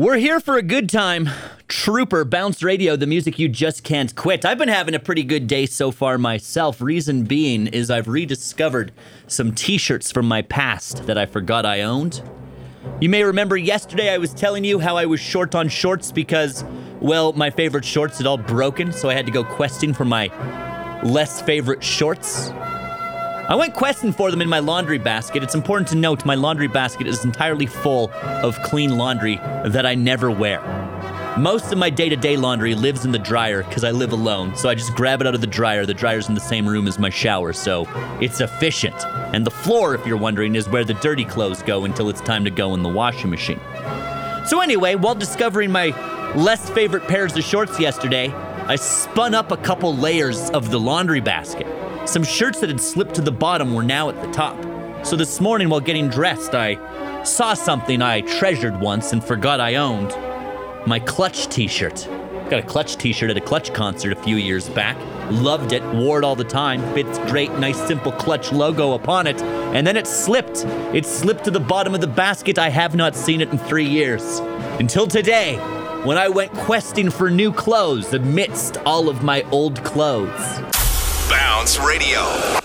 We're here for a good time. Trooper, Bounce Radio, the music you just can't quit. I've been having a pretty good day so far myself. Reason being is I've rediscovered some t shirts from my past that I forgot I owned. You may remember yesterday I was telling you how I was short on shorts because, well, my favorite shorts had all broken, so I had to go questing for my less favorite shorts. I went questing for them in my laundry basket. It's important to note my laundry basket is entirely full of clean laundry that I never wear. Most of my day to day laundry lives in the dryer because I live alone, so I just grab it out of the dryer. The dryer's in the same room as my shower, so it's efficient. And the floor, if you're wondering, is where the dirty clothes go until it's time to go in the washing machine. So, anyway, while discovering my less favorite pairs of shorts yesterday, I spun up a couple layers of the laundry basket. Some shirts that had slipped to the bottom were now at the top. So this morning, while getting dressed, I saw something I treasured once and forgot I owned my Clutch t shirt. Got a Clutch t shirt at a Clutch concert a few years back. Loved it, wore it all the time. Fits great, nice, simple Clutch logo upon it. And then it slipped. It slipped to the bottom of the basket. I have not seen it in three years. Until today, when I went questing for new clothes amidst all of my old clothes. Bounce Radio.